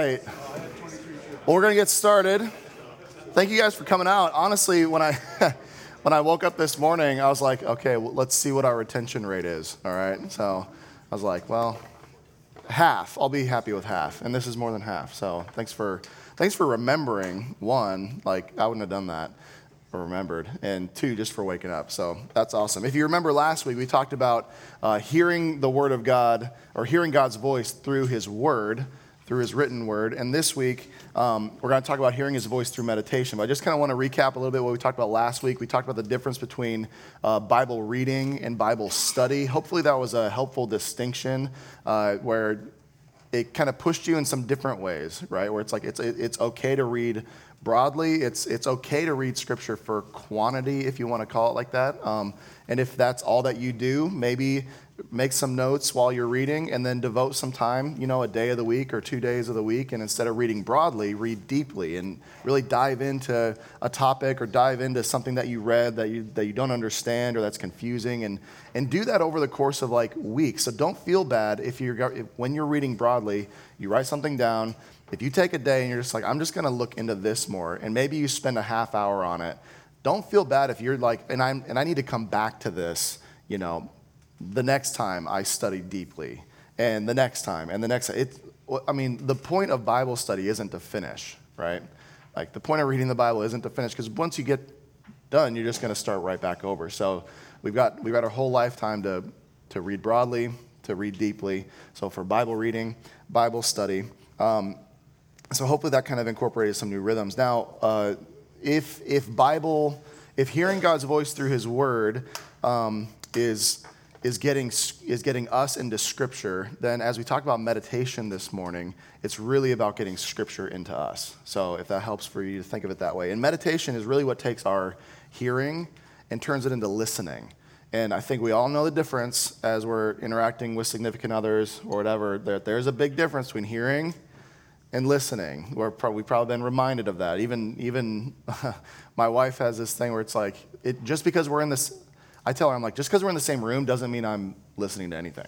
right. Well, we're going to get started. Thank you guys for coming out. Honestly, when I when I woke up this morning, I was like, okay, well, let's see what our retention rate is. All right. So I was like, well, half. I'll be happy with half, and this is more than half. So thanks for thanks for remembering. One, like I wouldn't have done that or remembered, and two, just for waking up. So that's awesome. If you remember last week, we talked about uh, hearing the Word of God or hearing God's voice through His Word, through His written Word. And this week, um, we're going to talk about hearing His voice through meditation. But I just kind of want to recap a little bit what we talked about last week. We talked about the difference between uh, Bible reading and Bible study. Hopefully, that was a helpful distinction uh, where it kind of pushed you in some different ways, right? Where it's like it's it's okay to read broadly, it's, it's okay to read scripture for quantity, if you want to call it like that. Um, and if that's all that you do, maybe make some notes while you're reading and then devote some time, you know, a day of the week or two days of the week. And instead of reading broadly, read deeply and really dive into a topic or dive into something that you read that you, that you don't understand or that's confusing. And, and do that over the course of like weeks. So don't feel bad if you're, if, when you're reading broadly, you write something down if you take a day and you're just like, I'm just going to look into this more, and maybe you spend a half hour on it, don't feel bad if you're like, and, I'm, and I need to come back to this, you know, the next time I study deeply, and the next time, and the next it, I mean, the point of Bible study isn't to finish, right? Like, the point of reading the Bible isn't to finish, because once you get done, you're just going to start right back over. So we've got, we've got our whole lifetime to, to read broadly, to read deeply. So for Bible reading, Bible study, um, so hopefully that kind of incorporated some new rhythms. Now, uh, if if Bible, if hearing God's voice through His Word um, is is getting is getting us into Scripture, then as we talk about meditation this morning, it's really about getting Scripture into us. So if that helps for you to think of it that way, and meditation is really what takes our hearing and turns it into listening. And I think we all know the difference as we're interacting with significant others or whatever. That there's a big difference between hearing and listening. We're pro- we've probably been reminded of that. Even, even my wife has this thing where it's like, it, just because we're in this, I tell her, I'm like, just because we're in the same room doesn't mean I'm listening to anything.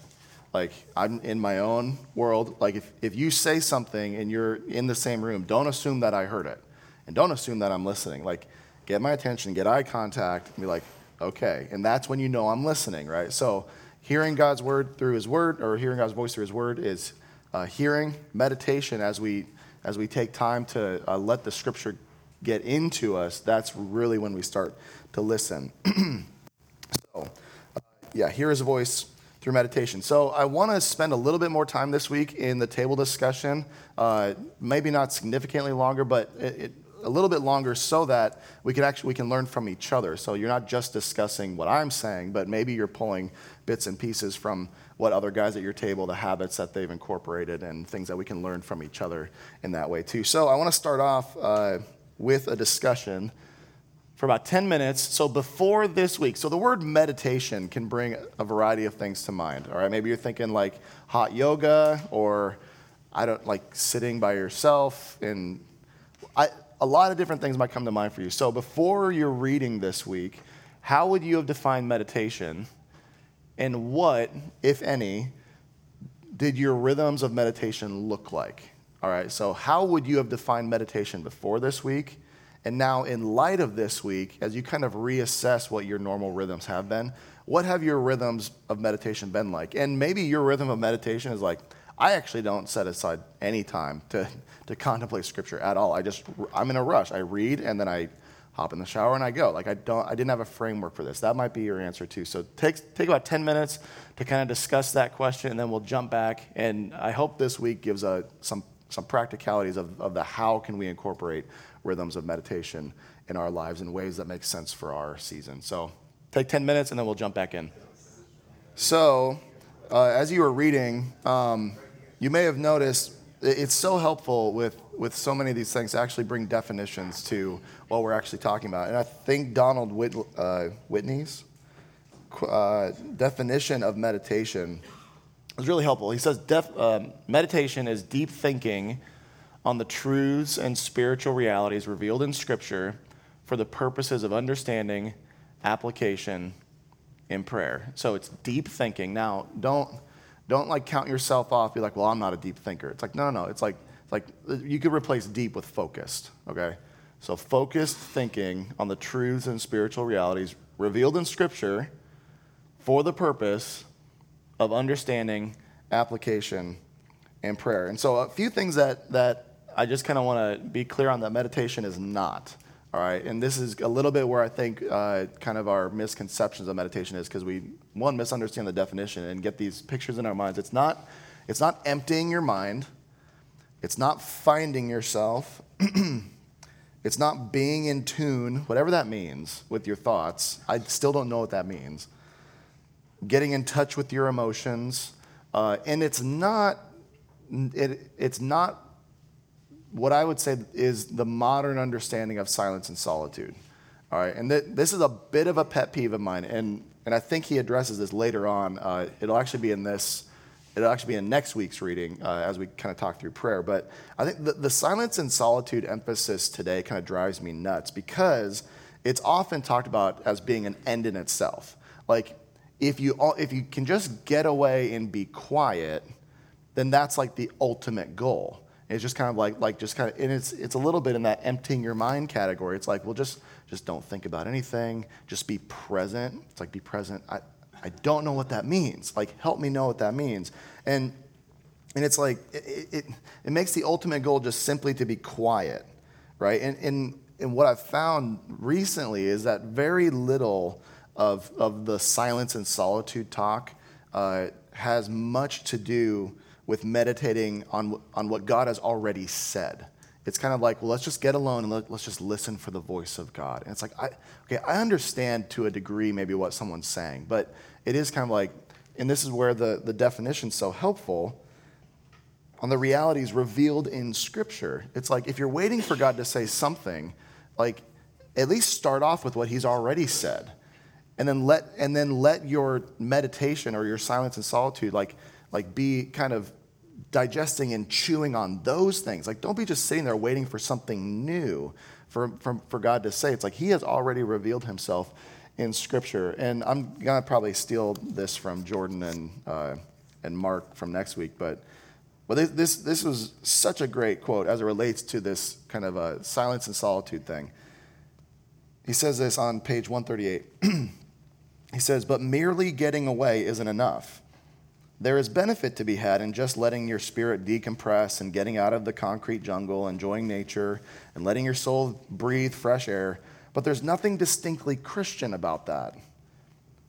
Like, I'm in my own world. Like, if, if you say something and you're in the same room, don't assume that I heard it. And don't assume that I'm listening. Like, get my attention, get eye contact, and be like, okay. And that's when you know I'm listening, right? So, hearing God's word through his word, or hearing God's voice through his word, is uh, hearing, meditation as we, as we take time to uh, let the scripture get into us, that's really when we start to listen. so, uh, yeah, hear his voice through meditation. So, I want to spend a little bit more time this week in the table discussion. Uh, maybe not significantly longer, but it, it, a little bit longer so that we can actually we can learn from each other. So you're not just discussing what I'm saying, but maybe you're pulling bits and pieces from what other guys at your table, the habits that they've incorporated, and things that we can learn from each other in that way too. So I want to start off uh, with a discussion for about 10 minutes. So before this week, so the word meditation can bring a variety of things to mind. All right, maybe you're thinking like hot yoga or I don't like sitting by yourself and I, a lot of different things might come to mind for you. So before you're reading this week, how would you have defined meditation? And what, if any, did your rhythms of meditation look like? All right, so how would you have defined meditation before this week? And now, in light of this week, as you kind of reassess what your normal rhythms have been, what have your rhythms of meditation been like? And maybe your rhythm of meditation is like, I actually don't set aside any time to, to contemplate scripture at all. I just, I'm in a rush. I read and then I hop in the shower and I go. Like I don't, I didn't have a framework for this. That might be your answer too. So take take about 10 minutes to kind of discuss that question, and then we'll jump back. And I hope this week gives a, some some practicalities of, of the how can we incorporate rhythms of meditation in our lives in ways that make sense for our season. So take 10 minutes, and then we'll jump back in. So uh, as you were reading, um, you may have noticed it's so helpful with, with so many of these things to actually bring definitions to what we're actually talking about. And I think Donald Whit, uh, Whitney's uh, definition of meditation is really helpful. He says def, um, meditation is deep thinking on the truths and spiritual realities revealed in Scripture for the purposes of understanding, application, in prayer. So it's deep thinking. Now, don't don't like count yourself off, be like, well, I'm not a deep thinker. It's like, no, no, no. It's like, it's like you could replace deep with focused, okay? So focused thinking on the truths and spiritual realities revealed in Scripture for the purpose of understanding, application, and prayer. And so a few things that, that I just kind of want to be clear on that meditation is not. All right, and this is a little bit where I think uh, kind of our misconceptions of meditation is because we one misunderstand the definition and get these pictures in our minds. It's not, it's not emptying your mind. It's not finding yourself. it's not being in tune, whatever that means, with your thoughts. I still don't know what that means. Getting in touch with your emotions, uh, and it's not. It, it's not what I would say is the modern understanding of silence and solitude. All right, and th- this is a bit of a pet peeve of mine, and, and I think he addresses this later on. Uh, it'll actually be in this, it'll actually be in next week's reading uh, as we kind of talk through prayer. But I think the, the silence and solitude emphasis today kind of drives me nuts because it's often talked about as being an end in itself. Like, if you, if you can just get away and be quiet, then that's like the ultimate goal. It's just kind of like, like just kind of, and it's, it's a little bit in that emptying your mind category. It's like, well, just, just don't think about anything. Just be present. It's like, be present. I, I don't know what that means. Like, help me know what that means. And, and it's like, it, it, it makes the ultimate goal just simply to be quiet, right? And, and, and what I've found recently is that very little of, of the silence and solitude talk uh, has much to do with meditating on, on what God has already said. It's kind of like, well, let's just get alone and let, us just listen for the voice of God. And it's like, I, okay, I understand to a degree maybe what someone's saying, but it is kind of like, and this is where the, the definition's so helpful on the realities revealed in Scripture. It's like if you're waiting for God to say something, like at least start off with what He's already said, and then let and then let your meditation or your silence and solitude like like be kind of digesting and chewing on those things. Like, don't be just sitting there waiting for something new for, for, for God to say. It's like He has already revealed Himself in Scripture. And I'm going to probably steal this from Jordan and, uh, and Mark from next week, but. But this, this, this was such a great quote as it relates to this kind of a silence and solitude thing. He says this on page 138. he says, But merely getting away isn't enough. There is benefit to be had in just letting your spirit decompress and getting out of the concrete jungle, enjoying nature, and letting your soul breathe fresh air, but there's nothing distinctly Christian about that.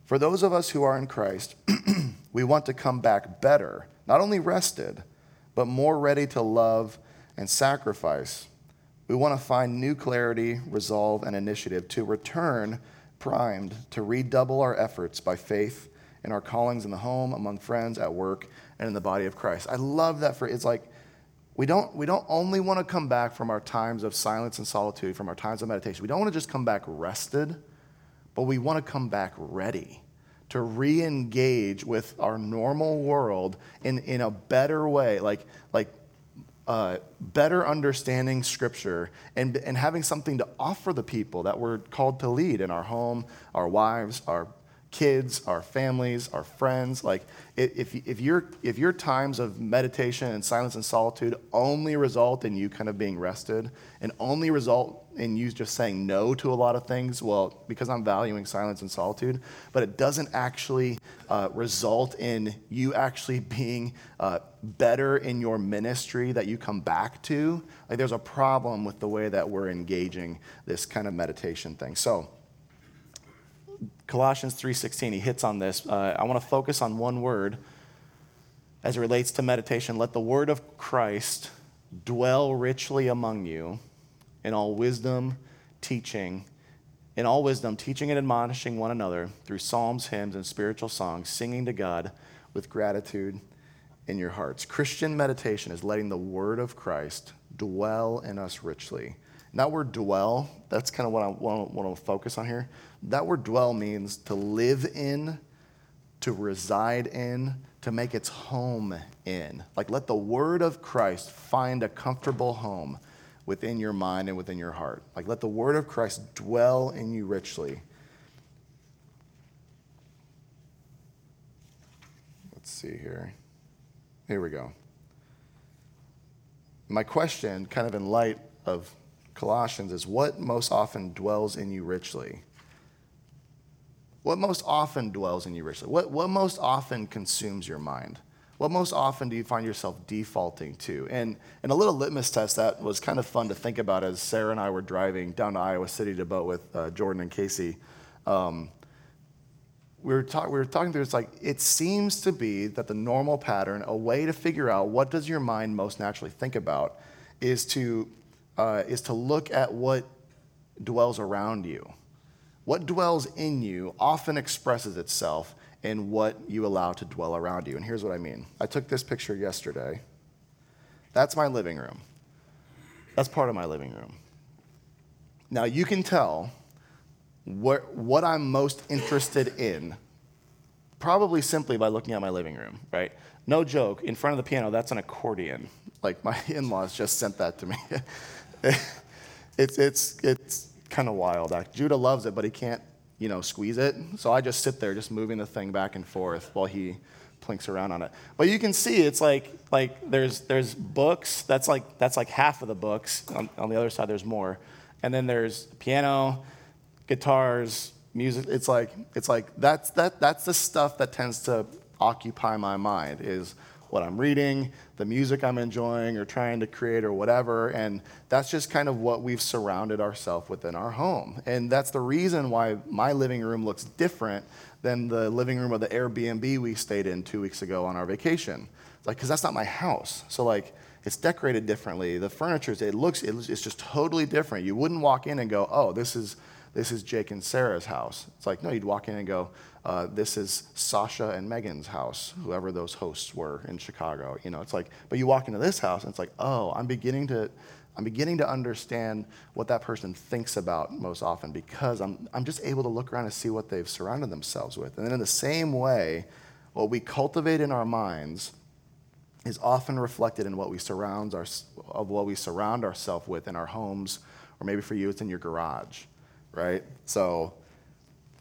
For those of us who are in Christ, we want to come back better, not only rested, but more ready to love and sacrifice. We want to find new clarity, resolve, and initiative to return primed to redouble our efforts by faith in our callings in the home, among friends, at work, and in the body of Christ. I love that for it's like we don't we don't only want to come back from our times of silence and solitude, from our times of meditation. We don't want to just come back rested, but we want to come back ready to re-engage with our normal world in, in a better way, like like uh, better understanding Scripture and, and having something to offer the people that we're called to lead in our home, our wives, our kids, our families, our friends. Like, if, if, your, if your times of meditation and silence and solitude only result in you kind of being rested and only result in you just saying no to a lot of things, well, because I'm valuing silence and solitude, but it doesn't actually uh, result in you actually being uh, better in your ministry that you come back to, like, there's a problem with the way that we're engaging this kind of meditation thing. So, Colossians 3:16, he hits on this. Uh, I want to focus on one word as it relates to meditation. Let the word of Christ dwell richly among you in all wisdom, teaching, in all wisdom, teaching and admonishing one another through psalms, hymns, and spiritual songs, singing to God with gratitude in your hearts. Christian meditation is letting the word of Christ dwell in us richly. And that word dwell, that's kind of what I want, want to focus on here. That word dwell means to live in, to reside in, to make its home in. Like let the word of Christ find a comfortable home within your mind and within your heart. Like let the word of Christ dwell in you richly. Let's see here. Here we go. my question, kind of in light of Colossians, is what most often dwells in you richly? What most often dwells in you richly? What, what most often consumes your mind? What most often do you find yourself defaulting to? And, and a little litmus test that was kind of fun to think about as Sarah and I were driving down to Iowa City to boat with uh, Jordan and Casey. Um, we, were talk, we were talking through, it's like, it seems to be that the normal pattern, a way to figure out what does your mind most naturally think about, is to, uh, is to look at what dwells around you. What dwells in you often expresses itself in what you allow to dwell around you. And here's what I mean I took this picture yesterday. That's my living room. That's part of my living room. Now, you can tell what, what I'm most interested in probably simply by looking at my living room, right? No joke, in front of the piano, that's an accordion. Like my in laws just sent that to me. it's, it's, it's kind of wild. Judah loves it, but he can't you know, squeeze it. So I just sit there, just moving the thing back and forth while he plinks around on it. But you can see it's like like there's there's books. That's like that's like half of the books. On, on the other side, there's more, and then there's piano, guitars, music. It's like it's like that's that that's the stuff that tends to occupy my mind is what I'm reading, the music I'm enjoying or trying to create or whatever. And that's just kind of what we've surrounded ourselves within our home. And that's the reason why my living room looks different than the living room of the Airbnb we stayed in two weeks ago on our vacation. Like, because that's not my house. So, like, it's decorated differently. The furniture, it looks, it's just totally different. You wouldn't walk in and go, oh, this is, this is Jake and Sarah's house. It's like, no, you'd walk in and go, uh, this is Sasha and Megan's house, whoever those hosts were in Chicago. You know, it's like, but you walk into this house and it's like, oh, I'm beginning to, I'm beginning to understand what that person thinks about most often because I'm, I'm just able to look around and see what they've surrounded themselves with. And then in the same way, what we cultivate in our minds is often reflected in what we surround our, of what we surround ourselves with in our homes, or maybe for you, it's in your garage, right? So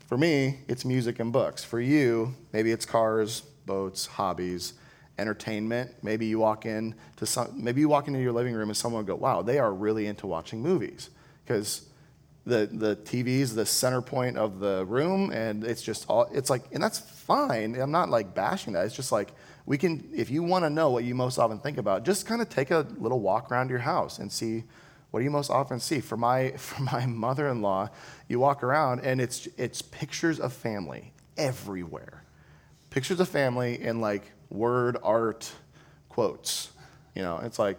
for me, it's music and books. For you, maybe it's cars, boats, hobbies, entertainment. Maybe you walk in to some, maybe you walk into your living room and someone will go, "Wow, they are really into watching movies," because the the TV is the center point of the room, and it's just all. It's like, and that's fine. I'm not like bashing that. It's just like we can, if you want to know what you most often think about, just kind of take a little walk around your house and see what do you most often see? For my, for my mother in law, you walk around and it's, it's pictures of family everywhere. Pictures of family in like word art quotes. You know, it's like,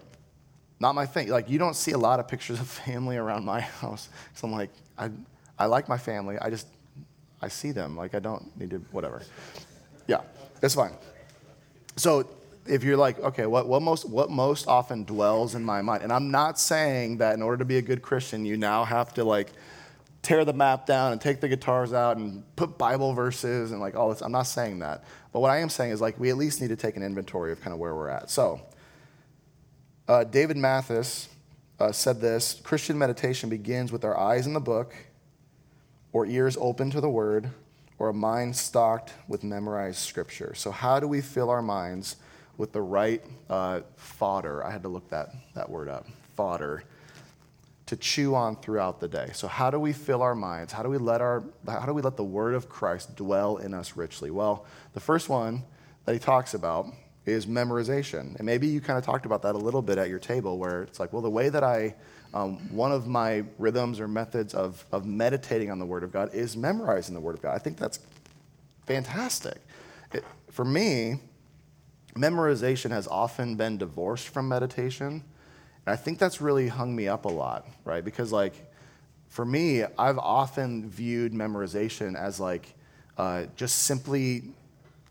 not my thing. Like, you don't see a lot of pictures of family around my house. So I'm like, I, I like my family. I just, I see them. Like, I don't need to, whatever. Yeah, it's fine. So if you're like, okay, what, what, most, what most often dwells in my mind? And I'm not saying that in order to be a good Christian, you now have to like tear the map down and take the guitars out and put Bible verses and like all this. I'm not saying that. But what I am saying is like we at least need to take an inventory of kind of where we're at. So, uh, David Mathis uh, said this Christian meditation begins with our eyes in the book, or ears open to the word, or a mind stocked with memorized scripture. So, how do we fill our minds? With the right uh, fodder. I had to look that, that word up fodder to chew on throughout the day. So how do we fill our minds? How do we let our how do we let the word of Christ dwell in us richly? Well, the first one that he talks about is memorization. And maybe you kind of talked about that a little bit at your table where it's like, well, the way that I um, one of my rhythms or methods of, of meditating on the Word of God is memorizing the Word of God. I think that's fantastic. It, for me, memorization has often been divorced from meditation. And I think that's really hung me up a lot, right? Because, like, for me, I've often viewed memorization as like uh, just simply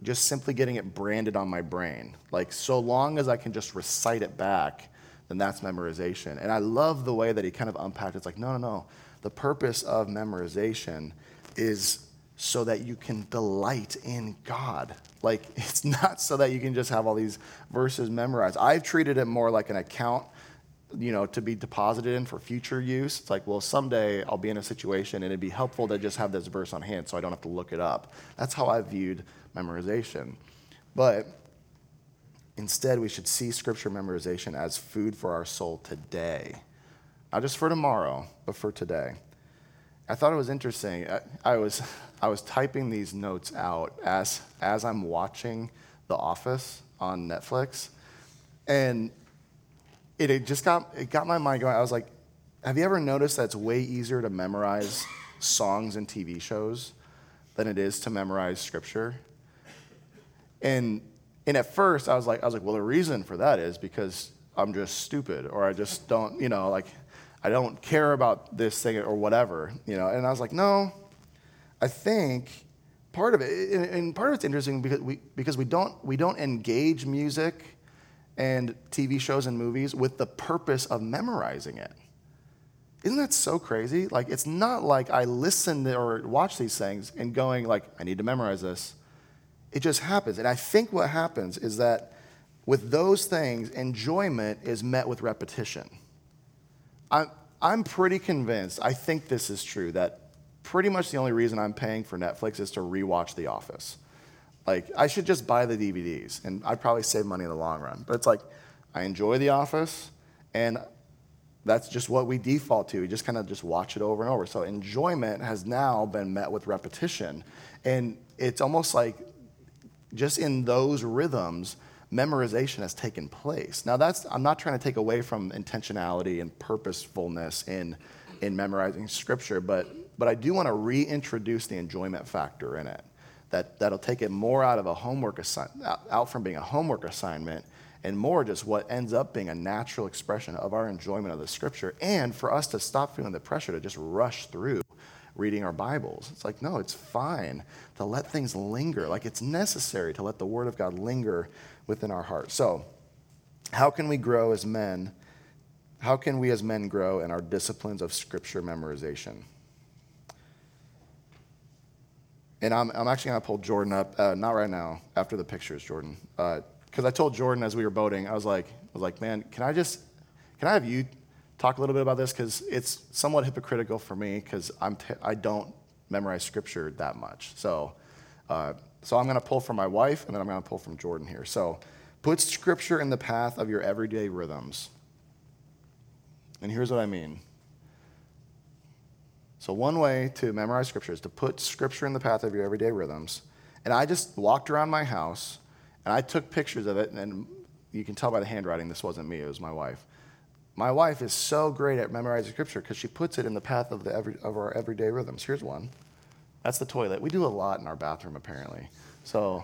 just simply getting it branded on my brain. Like, so long as I can just recite it back, then that's memorization. And I love the way that he kind of unpacked it. It's like, no, no, no. The purpose of memorization is so that you can delight in God. Like, it's not so that you can just have all these verses memorized. I've treated it more like an account, you know, to be deposited in for future use. It's like, well, someday I'll be in a situation and it'd be helpful to just have this verse on hand so I don't have to look it up. That's how I viewed memorization. But Instead, we should see scripture memorization as food for our soul today. Not just for tomorrow, but for today. I thought it was interesting. I, I, was, I was typing these notes out as, as I'm watching The Office on Netflix. And it, it just got, it got my mind going. I was like, have you ever noticed that it's way easier to memorize songs and TV shows than it is to memorize scripture? And, and at first, I was like, I was like, well, the reason for that is because I'm just stupid, or I just don't, you know, like, I don't care about this thing or whatever, you know. And I was like, no, I think part of it, and part of it's interesting because we, because we, don't, we don't engage music and TV shows and movies with the purpose of memorizing it. Isn't that so crazy? Like, it's not like I listen or watch these things and going, like, I need to memorize this. It just happens. And I think what happens is that with those things, enjoyment is met with repetition. I'm, I'm pretty convinced, I think this is true, that pretty much the only reason I'm paying for Netflix is to rewatch The Office. Like, I should just buy the DVDs, and I'd probably save money in the long run. But it's like, I enjoy The Office, and that's just what we default to. We just kind of just watch it over and over. So enjoyment has now been met with repetition. And it's almost like just in those rhythms, memorization has taken place. Now that's I'm not trying to take away from intentionality and purposefulness in in memorizing scripture, but but I do want to reintroduce the enjoyment factor in it. That that'll take it more out of a homework assignment out from being a homework assignment and more just what ends up being a natural expression of our enjoyment of the scripture, and for us to stop feeling the pressure to just rush through reading our Bibles. It's like, no, it's fine to let things linger. Like it's necessary to let the Word of God linger within our hearts. So, how can we grow as men? How can we as men grow in our disciplines of scripture memorization? And I'm, I'm actually going to pull Jordan up, uh, not right now, after the pictures, Jordan. Uh, because I told Jordan as we were boating, I was like, I was like, man, can I just, can I have you talk a little bit about this? Because it's somewhat hypocritical for me because I'm t- I don't memorize scripture that much. So, uh, so I'm going to pull from my wife and then I'm going to pull from Jordan here. So, put scripture in the path of your everyday rhythms. And here's what I mean. So, one way to memorize scripture is to put scripture in the path of your everyday rhythms. And I just walked around my house and I took pictures of it, and you can tell by the handwriting this wasn't me, it was my wife. My wife is so great at memorizing scripture because she puts it in the path of, the every, of our everyday rhythms. Here's one. That's the toilet. We do a lot in our bathroom, apparently. So,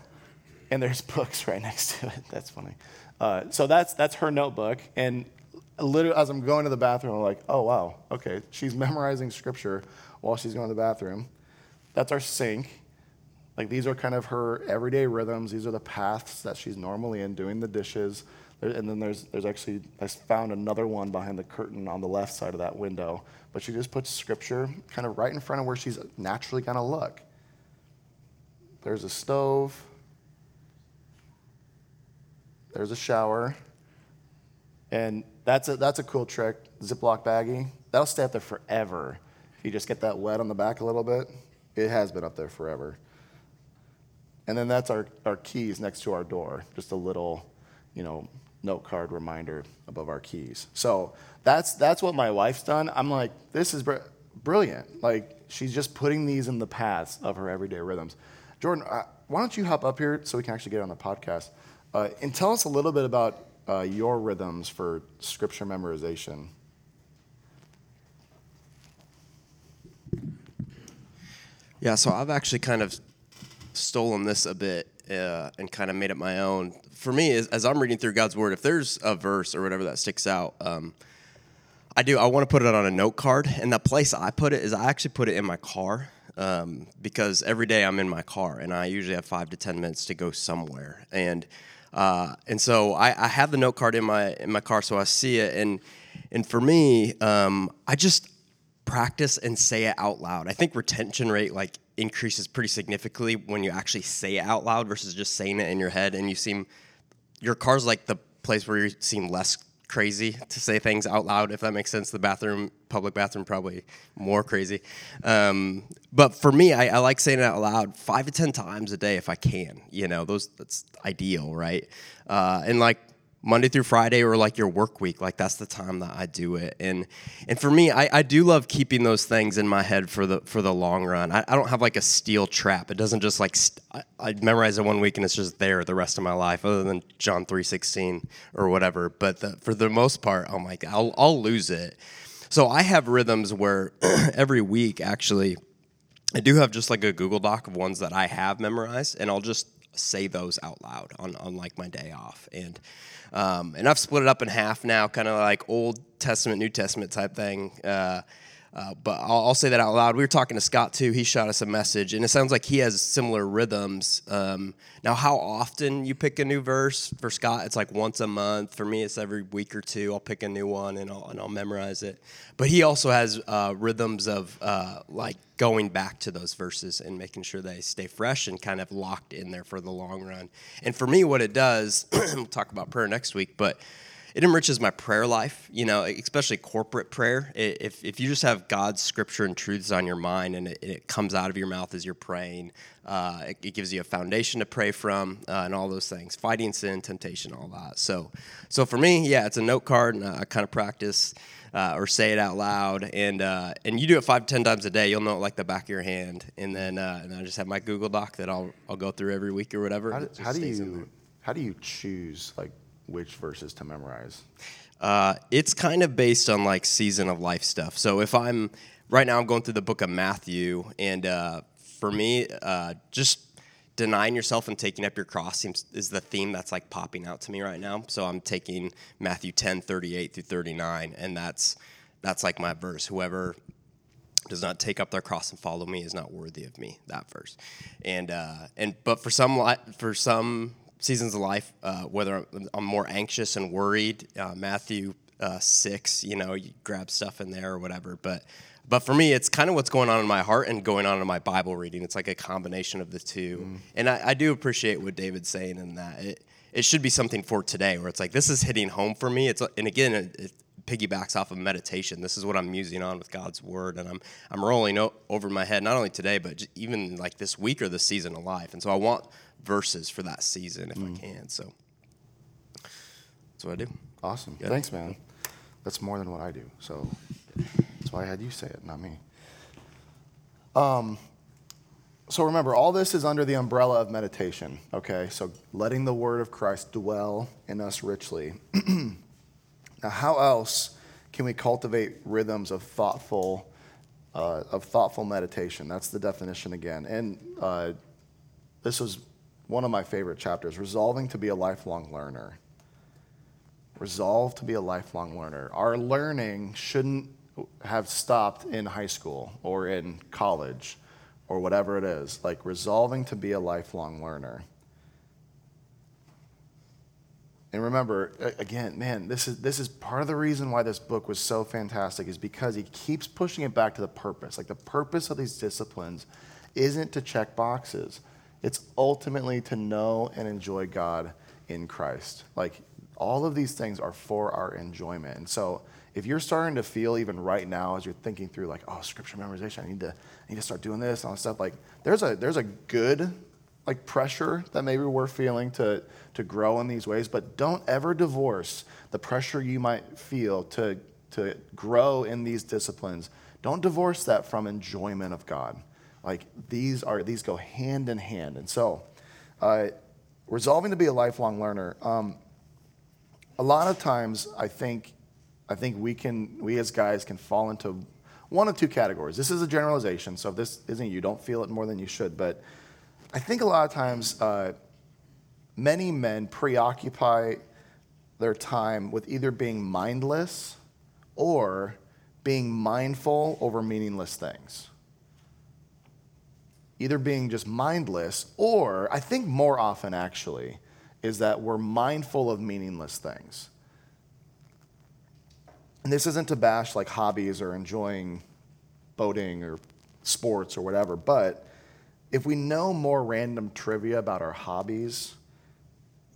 and there's books right next to it. That's funny. Uh, so that's, that's her notebook. And literally, as I'm going to the bathroom, I'm like, oh, wow, okay. She's memorizing scripture while she's going to the bathroom. That's our sink. Like these are kind of her everyday rhythms. These are the paths that she's normally in, doing the dishes. And then there's, there's actually, I found another one behind the curtain on the left side of that window. But she just puts scripture kind of right in front of where she's naturally going to look. There's a stove. There's a shower. And that's a, that's a cool trick. Ziploc baggie. That'll stay up there forever. If you just get that wet on the back a little bit, it has been up there forever. And then that's our, our keys next to our door, just a little, you know, note card reminder above our keys. So that's, that's what my wife's done. I'm like, this is br- brilliant. Like, she's just putting these in the paths of her everyday rhythms. Jordan, why don't you hop up here so we can actually get on the podcast uh, and tell us a little bit about uh, your rhythms for scripture memorization? Yeah, so I've actually kind of stolen this a bit uh, and kind of made it my own. For me, as, as, I'm reading through God's Word, if there's a verse or whatever that sticks out, um, I do. I want to put it on a note card, and the place I put it is I actually put it in my car um, because every day I'm in my car, and I usually have five to ten minutes to go somewhere, and uh, and so I, I, have the note card in my in my car, so I see it, and and for me, um, I just practice and say it out loud. I think retention rate like increases pretty significantly when you actually say it out loud versus just saying it in your head and you seem your car's like the place where you seem less crazy to say things out loud, if that makes sense. The bathroom, public bathroom, probably more crazy. Um, but for me, I, I, like saying it out loud five to ten times a day if I can. You know, those that's ideal, right? Uh, and like Monday through Friday or like your work week, like that's the time that I do it. And and for me, I, I do love keeping those things in my head for the for the long run. I, I don't have like a steel trap. It doesn't just like st- I, I memorize it one week and it's just there the rest of my life, other than John three sixteen or whatever. But the, for the most part, oh my god, I'll I'll lose it. So I have rhythms where every week actually. I do have just like a Google Doc of ones that I have memorized, and I'll just say those out loud on, on like my day off. And um, and I've split it up in half now, kind of like Old Testament, New Testament type thing. Uh, uh, but I'll, I'll, say that out loud. We were talking to Scott too. He shot us a message, and it sounds like he has similar rhythms. Um, now, how often you pick a new verse for Scott? It's like once a month. For me, it's every week or two. I'll pick a new one and I'll, and I'll memorize it. But he also has uh, rhythms of uh, like going back to those verses and making sure they stay fresh and kind of locked in there for the long run. And for me, what it does, we'll talk about prayer next week, but it enriches my prayer life, you know, especially corporate prayer. If, if you just have God's scripture and truths on your mind and it, it comes out of your mouth as you're praying, uh, it, it, gives you a foundation to pray from uh, and all those things, fighting sin, temptation, all that. So, so for me, yeah, it's a note card and I kind of practice uh, or say it out loud. And, uh, and you do it five, ten times a day, you'll know it like the back of your hand. And then uh, and I just have my Google Doc that I'll, I'll go through every week or whatever. How do, how do you, how do you choose like which verses to memorize? Uh, it's kind of based on like season of life stuff. So if I'm right now, I'm going through the book of Matthew, and uh, for me, uh, just denying yourself and taking up your cross seems is the theme that's like popping out to me right now. So I'm taking Matthew 10, 38 through 39, and that's that's like my verse. Whoever does not take up their cross and follow me is not worthy of me. That verse, and uh, and but for some for some seasons of life, uh, whether I'm more anxious and worried, uh, Matthew uh, six, you know, you grab stuff in there or whatever. But but for me, it's kind of what's going on in my heart and going on in my Bible reading. It's like a combination of the two. Mm. And I, I, do appreciate what David's saying in that it it should be something for today, where it's like this is hitting home for me. It's and again. It, it, piggybacks off of meditation. This is what I'm musing on with God's word, and I'm I'm rolling over my head not only today, but even like this week or this season of life. And so I want verses for that season if mm. I can. So that's what I do. Awesome. Thanks, man. That's more than what I do. So that's why I had you say it, not me. Um, so remember, all this is under the umbrella of meditation, okay? So letting the word of Christ dwell in us richly. now, how else can we cultivate rhythms of thoughtful, uh, of thoughtful meditation? That's the definition again. And uh, this was one of my favorite chapters resolving to be a lifelong learner. Resolve to be a lifelong learner. Our learning shouldn't have stopped in high school or in college or whatever it is. Like resolving to be a lifelong learner. And remember, again, man, this is, this is part of the reason why this book was so fantastic, is because he keeps pushing it back to the purpose. Like, the purpose of these disciplines isn't to check boxes, it's ultimately to know and enjoy God in Christ. Like all of these things are for our enjoyment. And so if you're starting to feel even right now as you're thinking through like, oh, scripture memorization, I need to I need to start doing this and all this stuff, like there's a there's a good like pressure that maybe we're feeling to to grow in these ways, but don't ever divorce the pressure you might feel to to grow in these disciplines. Don't divorce that from enjoyment of God. Like these are these go hand in hand. And so, uh, resolving to be a lifelong learner. Um, a lot of times, I think, I think we can, we as guys can fall into one of two categories. This is a generalization, so if this isn't you, don't feel it more than you should. But I think a lot of times, uh, many men preoccupy their time with either being mindless or being mindful over meaningless things either being just mindless, or I think more often actually, is that we're mindful of meaningless things. And this isn't to bash like hobbies or enjoying boating or sports or whatever, but if we know more random trivia about our hobbies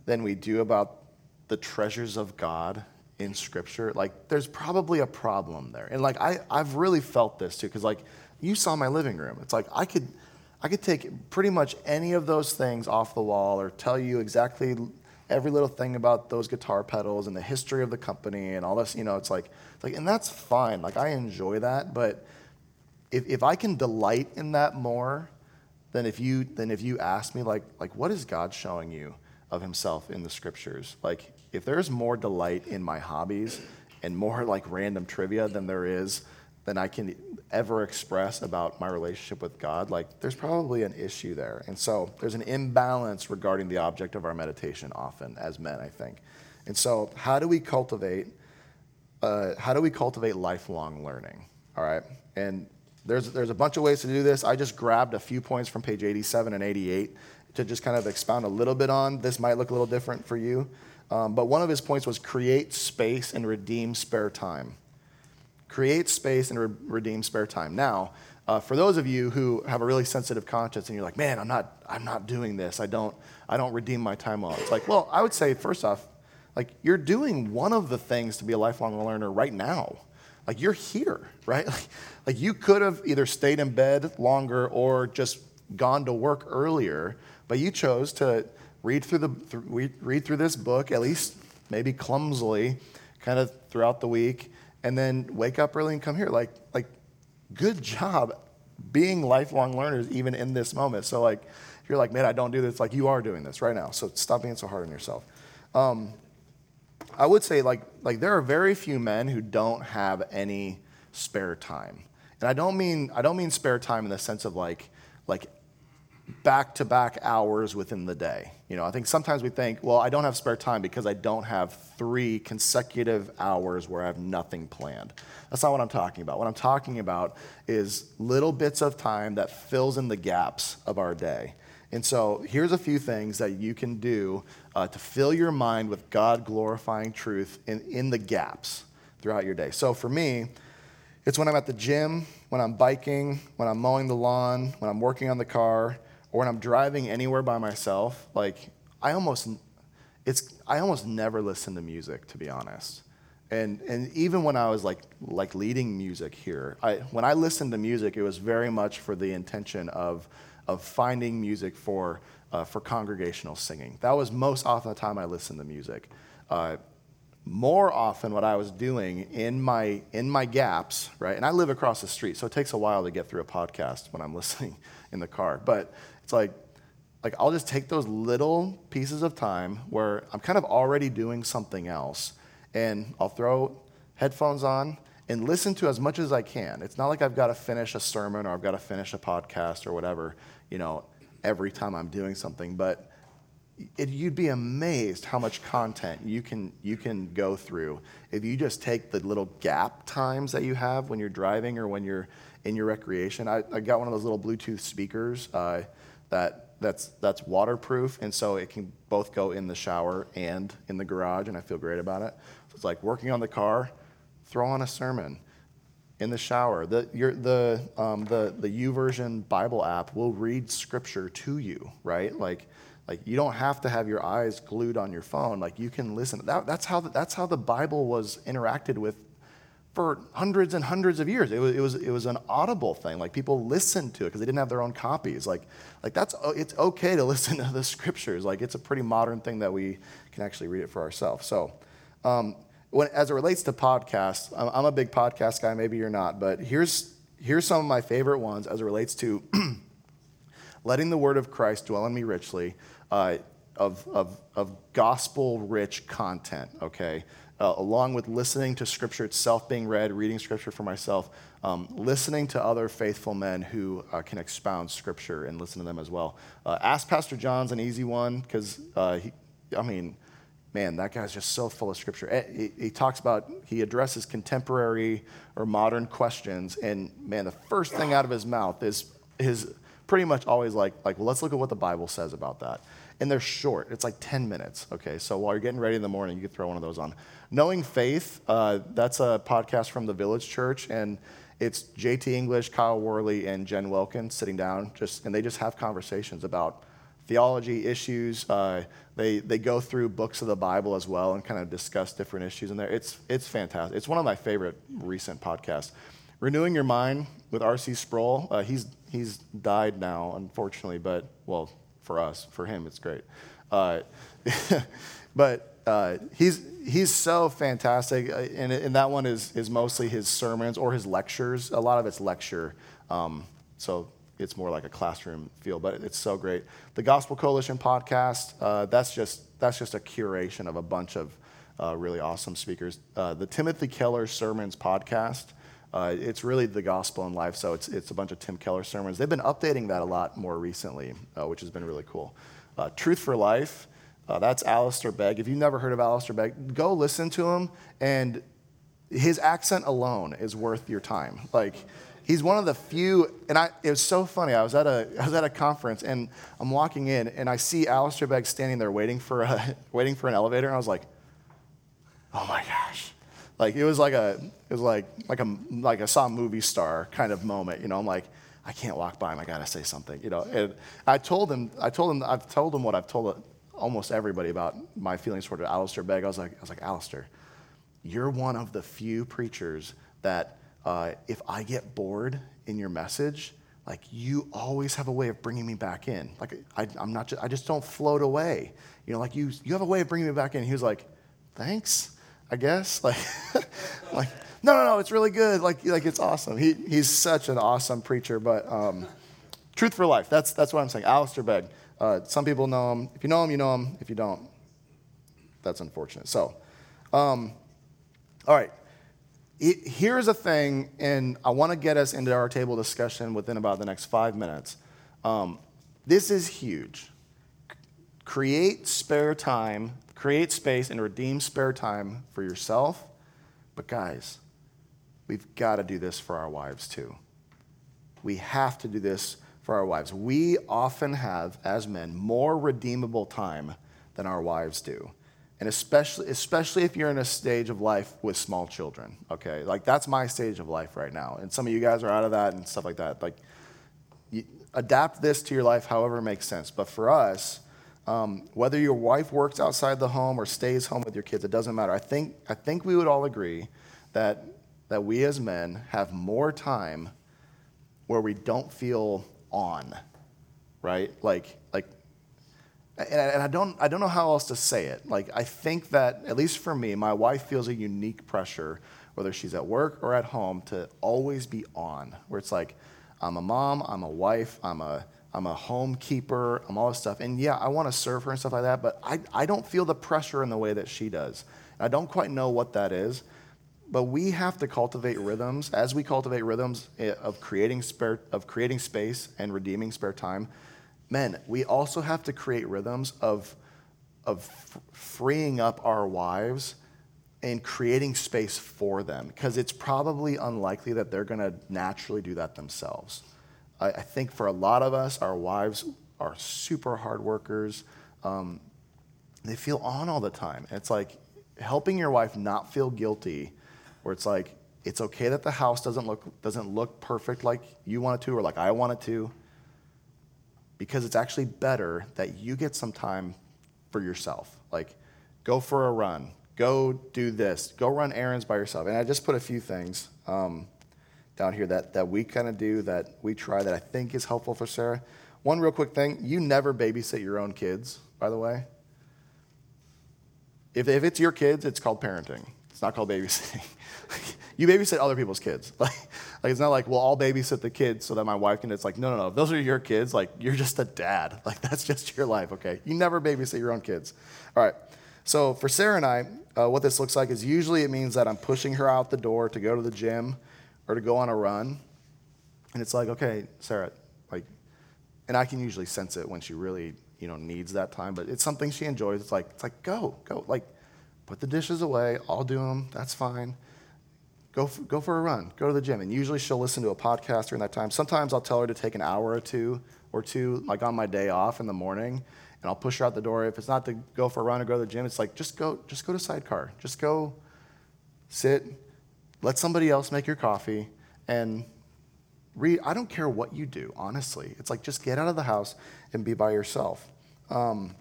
than we do about the treasures of God in scripture, like there's probably a problem there. And like I, I've really felt this too, because like you saw my living room. It's like I could I could take pretty much any of those things off the wall or tell you exactly every little thing about those guitar pedals and the history of the company and all this, you know, it's like, it's like and that's fine. Like I enjoy that, but if, if I can delight in that more than if you than if you ask me like like what is God showing you of himself in the scriptures? Like if there's more delight in my hobbies and more like random trivia than there is then I can ever express about my relationship with God, like there's probably an issue there. And so there's an imbalance regarding the object of our meditation often as men, I think. And so how do we cultivate uh, how do we cultivate lifelong learning? All right. And there's, there's a bunch of ways to do this. I just grabbed a few points from page 87 and 88 to just kind of expound a little bit on. This might look a little different for you. Um, but one of his points was create space and redeem spare time create space and re- redeem spare time. Now, uh, for those of you who have a really sensitive conscience and you're like, man, I'm not, I'm not doing this. I don't, I don't redeem my time well. It's like, well, I would say first off, like you're doing one of the things to be a lifelong learner right now. Like you're here, right? Like, like you could have either stayed in bed longer or just gone to work earlier, but you chose to read through the th- read through this book at least maybe clumsily, kind of throughout the week and then wake up early and come here. Like, like, good job being lifelong learners even in this moment. So like, you're like, man, I don't do this, like you are doing this right now. So stop being so hard on yourself. Um, I would say like, like there are very few men who don't have any spare time. And I don't mean, I don't mean spare time in the sense of like, like back to back hours within the day. You know, I think sometimes we think, well, I don't have spare time because I don't have three consecutive hours where I have nothing planned. That's not what I'm talking about. What I'm talking about is little bits of time that fills in the gaps of our day. And so here's a few things that you can do uh, to fill your mind with God glorifying truth in, in the gaps throughout your day. So for me, it's when I'm at the gym, when I'm biking, when I'm mowing the lawn, when I'm working on the car, or when I'm driving anywhere by myself, like I almost it's I almost never listen to music to be honest. And and even when I was like like leading music here, I when I listened to music, it was very much for the intention of of finding music for uh, for congregational singing. That was most often the time I listened to music. Uh, more often, what I was doing in my in my gaps, right? And I live across the street, so it takes a while to get through a podcast when I'm listening in the car. But it's like, like I'll just take those little pieces of time where I'm kind of already doing something else, and I'll throw headphones on and listen to as much as I can. It's not like I've got to finish a sermon or I've got to finish a podcast or whatever, you know, every time I'm doing something. But it, you'd be amazed how much content you can you can go through if you just take the little gap times that you have when you're driving or when you're in your recreation. I, I got one of those little Bluetooth speakers. Uh, that that's that's waterproof, and so it can both go in the shower and in the garage, and I feel great about it. So it's like working on the car, throw on a sermon in the shower. The your, the um, the the YouVersion Bible app will read scripture to you, right? Like like you don't have to have your eyes glued on your phone. Like you can listen. That, that's how the, that's how the Bible was interacted with for hundreds and hundreds of years. It was, it was, it was an audible thing. Like people listened to it because they didn't have their own copies. Like, like that's, it's okay to listen to the scriptures. Like it's a pretty modern thing that we can actually read it for ourselves. So, um, when, as it relates to podcasts, I'm, I'm a big podcast guy. Maybe you're not, but here's, here's some of my favorite ones as it relates to letting the word of Christ dwell in me richly, uh, of, of, of gospel rich content, okay? Uh, along with listening to Scripture itself being read, reading Scripture for myself, um, listening to other faithful men who uh, can expound Scripture and listen to them as well. Uh, Ask Pastor John's an easy one because, uh, I mean, man, that guy's just so full of Scripture. Eh, he, he talks about, he addresses contemporary or modern questions, and man, the first thing out of his mouth is, is pretty much always like, like, well, let's look at what the Bible says about that and they're short. It's like 10 minutes. Okay, so while you're getting ready in the morning, you can throw one of those on. Knowing Faith, uh, that's a podcast from the Village Church, and it's JT English, Kyle Worley, and Jen Wilkins sitting down, just and they just have conversations about theology issues. Uh, they, they go through books of the Bible as well and kind of discuss different issues in there. It's, it's fantastic. It's one of my favorite recent podcasts. Renewing Your Mind with R.C. Sproul. Uh, he's, he's died now, unfortunately, but, well, for us, for him, it's great. Uh, but uh, he's, he's so fantastic. uh, And, and that one is, is mostly his sermons or his lectures. A lot of it's lecture. Um, so it's more like a classroom feel, but it's so great. The Gospel Coalition podcast, uh, that's, just, that's just a curation of a bunch of uh, really awesome speakers. Uh, the Timothy Keller Sermons podcast, uh, it's really the gospel in life, so it's, it's a bunch of Tim Keller sermons. They've been updating that a lot more recently, uh, which has been really cool. Uh, Truth for Life, uh, that's Alistair Begg. If you've never heard of Alistair Begg, go listen to him, and his accent alone is worth your time. Like, he's one of the few, and I, it was so funny. I was at a, I was at a conference, and I'm walking in, and I see Alistair Begg standing there waiting for, a, waiting for an elevator, and I was like, oh my gosh. Like it was like a it was like like a like I saw a movie star kind of moment, you know. I'm like, I can't walk by him. I gotta say something, you know. And I told him, I told him, I've told him what I've told almost everybody about my feelings toward Alistair Begg. I was like, I was like, Alistair, you're one of the few preachers that uh, if I get bored in your message, like you always have a way of bringing me back in. Like I, I'm not, just, I just don't float away. You know, like you, you have a way of bringing me back in. He was like, thanks. I guess. Like, like no, no, no, it's really good. Like, like it's awesome. He, he's such an awesome preacher. But um, truth for life. That's that's what I'm saying. Alistair Begg. Uh, some people know him. If you know him, you know him. If you don't, that's unfortunate. So, um, all right. Here's a thing, and I want to get us into our table discussion within about the next five minutes. Um, this is huge. Create spare time create space and redeem spare time for yourself. But guys, we've got to do this for our wives too. We have to do this for our wives. We often have, as men, more redeemable time than our wives do. And especially, especially if you're in a stage of life with small children, okay? Like that's my stage of life right now. And some of you guys are out of that and stuff like that. Like, adapt this to your life however it makes sense. But for us, um, whether your wife works outside the home or stays home with your kids, it doesn't matter. I think, I think we would all agree that, that we as men have more time where we don't feel on, right? Like, like and, and I, don't, I don't know how else to say it. Like, I think that, at least for me, my wife feels a unique pressure, whether she's at work or at home, to always be on, where it's like, I'm a mom, I'm a wife, I'm a I'm a homekeeper, I'm all this stuff. And yeah, I want to serve her and stuff like that, but I, I don't feel the pressure in the way that she does. I don't quite know what that is, but we have to cultivate rhythms. As we cultivate rhythms eh, of creating, spare, of creating space and redeeming spare time, men, we also have to create rhythms of, of freeing up our wives and creating space for them because it's probably unlikely that they're going to naturally do that themselves. I, I think for a lot of us, our wives are super hard workers. Um, they feel on all the time. It's like helping your wife not feel guilty, where it's like, it's okay that the house doesn't look, doesn't look perfect like you want it to or like I want it to, because it's actually better that you get some time for yourself. Like, go for a run, go do this, go run errands by yourself. And I just put a few things. Um, down here that, that we kind of do, that we try, that I think is helpful for Sarah. One real quick thing you never babysit your own kids, by the way. If, if it's your kids, it's called parenting. It's not called babysitting. you babysit other people's kids. Like, like it's not like, well, I'll babysit the kids so that my wife can. It's like, no, no, no. If those are your kids, like you're just a dad. Like that's just your life. Okay. You never babysit your own kids. All right. So for Sarah and I, uh, what this looks like is usually it means that I'm pushing her out the door to go to the gym or to go on a run. And it's like, okay, Sarah, like, and I can usually sense it when she really, you know, needs that time, but it's something she enjoys. It's like, it's like, go, go, like, put the dishes away. I'll do them. That's fine. Go, go for a run. Go to the gym. And usually she'll listen to a podcast during that time. Sometimes I'll tell her to take an hour or two or two, like on my day off in the morning, and I'll push her out the door. If it's not to go for a run or go to the gym, it's like, just go, just go to sidecar. Just go sit, let somebody else make your coffee and read. I don't care what you do, honestly. It's like just get out of the house and be by yourself. Um,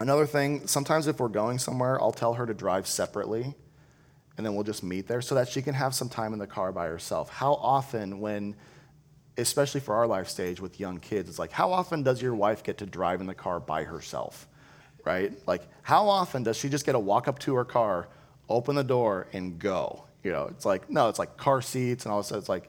another thing, sometimes if we're going somewhere, I'll tell her to drive separately and then we'll just meet there so that she can have some time in the car by herself. How often, when, especially for our life stage with young kids, it's like, how often does your wife get to drive in the car by herself? Right? Like, how often does she just get to walk up to her car, open the door, and go? You know, it's like, no, it's like car seats and all this. It's like,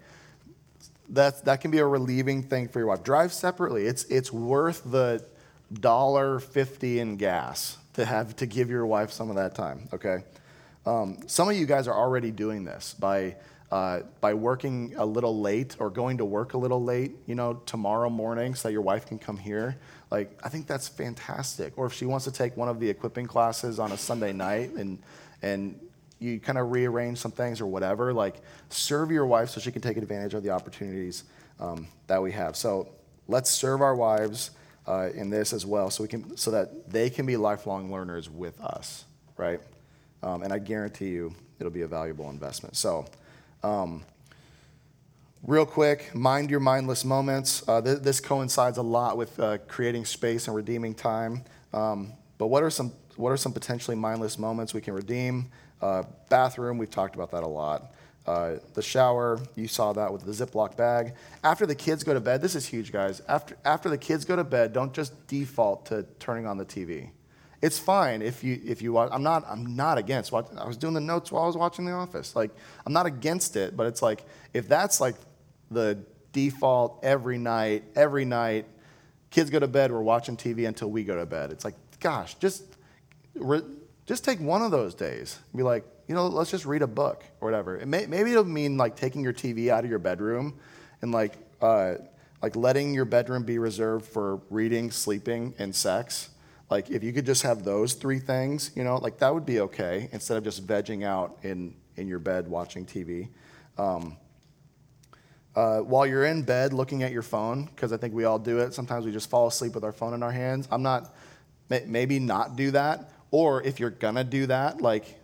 that, that can be a relieving thing for your wife. Drive separately. It's, it's worth the dollar fifty in gas to have to give your wife some of that time, okay? Um, some of you guys are already doing this by, uh, by working a little late or going to work a little late, you know, tomorrow morning so that your wife can come here. Like, I think that's fantastic. Or if she wants to take one of the equipping classes on a Sunday night and, and you kind of rearrange some things or whatever, like, serve your wife so she can take advantage of the opportunities um, that we have. So let's serve our wives uh, in this as well so, we can, so that they can be lifelong learners with us, right? Um, and I guarantee you it'll be a valuable investment. So, um, real quick, mind your mindless moments. Uh, th- this coincides a lot with uh, creating space and redeeming time. Um, but what are some what are some potentially mindless moments we can redeem? Uh, bathroom, we've talked about that a lot. Uh, the shower, you saw that with the Ziploc bag. After the kids go to bed, this is huge, guys. After, after the kids go to bed, don't just default to turning on the TV. It's fine if you if you watch. I'm not I'm not against. Watch, I was doing the notes while I was watching The Office. Like I'm not against it, but it's like if that's like the default every night, every night, kids go to bed, we're watching TV until we go to bed. It's like, gosh, just just take one of those days. and Be like, you know, let's just read a book or whatever. It may, maybe it'll mean like taking your TV out of your bedroom and like uh, like letting your bedroom be reserved for reading, sleeping, and sex like, if you could just have those three things, you know, like that would be okay instead of just vegging out in, in your bed watching TV. Um, uh, while you're in bed looking at your phone, because I think we all do it, sometimes we just fall asleep with our phone in our hands. I'm not, maybe not do that. Or if you're gonna do that, like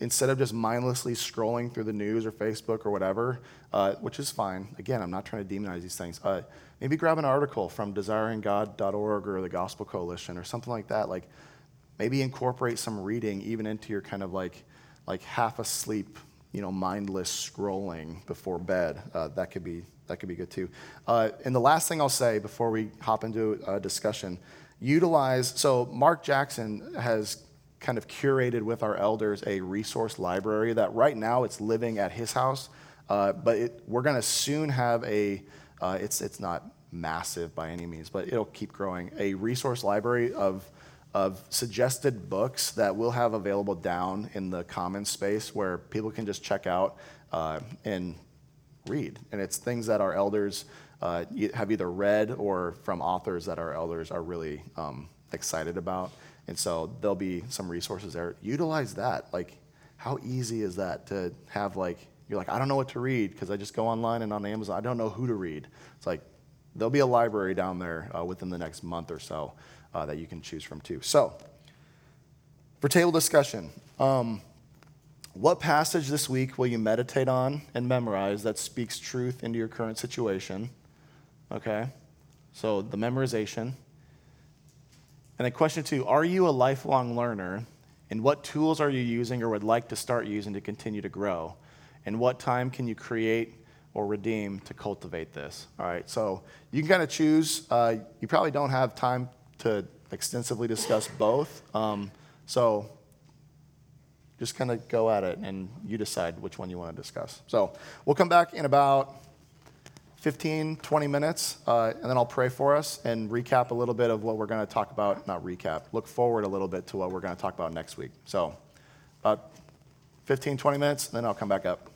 instead of just mindlessly scrolling through the news or Facebook or whatever, uh, which is fine. Again, I'm not trying to demonize these things. Uh, maybe grab an article from desiringgod.org or the Gospel Coalition or something like that. Like maybe incorporate some reading even into your kind of like like half asleep, you know, mindless scrolling before bed. Uh, that could be that could be good too. Uh, and the last thing I'll say before we hop into a discussion, utilize. So Mark Jackson has kind of curated with our elders a resource library that right now it's living at his house, uh, but it, we're going to soon have a, uh, it's, it's not massive by any means, but it'll keep growing, a resource library of, of suggested books that we'll have available down in the common space where people can just check out uh, and read. And it's things that our elders uh, have either read or from authors that our elders are really um, excited about. And so there'll be some resources there. Utilize that. Like, how easy is that to have, like, you're like, I don't know what to read because I just go online and on Amazon, I don't know who to read. It's like, there'll be a library down there uh, within the next month or so uh, that you can choose from too. So, for table discussion, um, what passage this week will you meditate on and memorize that speaks truth into your current situation? Okay, so the memorization. And then question two Are you a lifelong learner? And what tools are you using or would like to start using to continue to grow? And what time can you create or redeem to cultivate this? All right, so you can kind of choose. Uh, you probably don't have time to extensively discuss both. Um, so just kind of go at it and you decide which one you want to discuss. So we'll come back in about 15, 20 minutes, uh, and then I'll pray for us and recap a little bit of what we're going to talk about. Not recap, look forward a little bit to what we're going to talk about next week. So, about 15, 20 minutes, and then I'll come back up.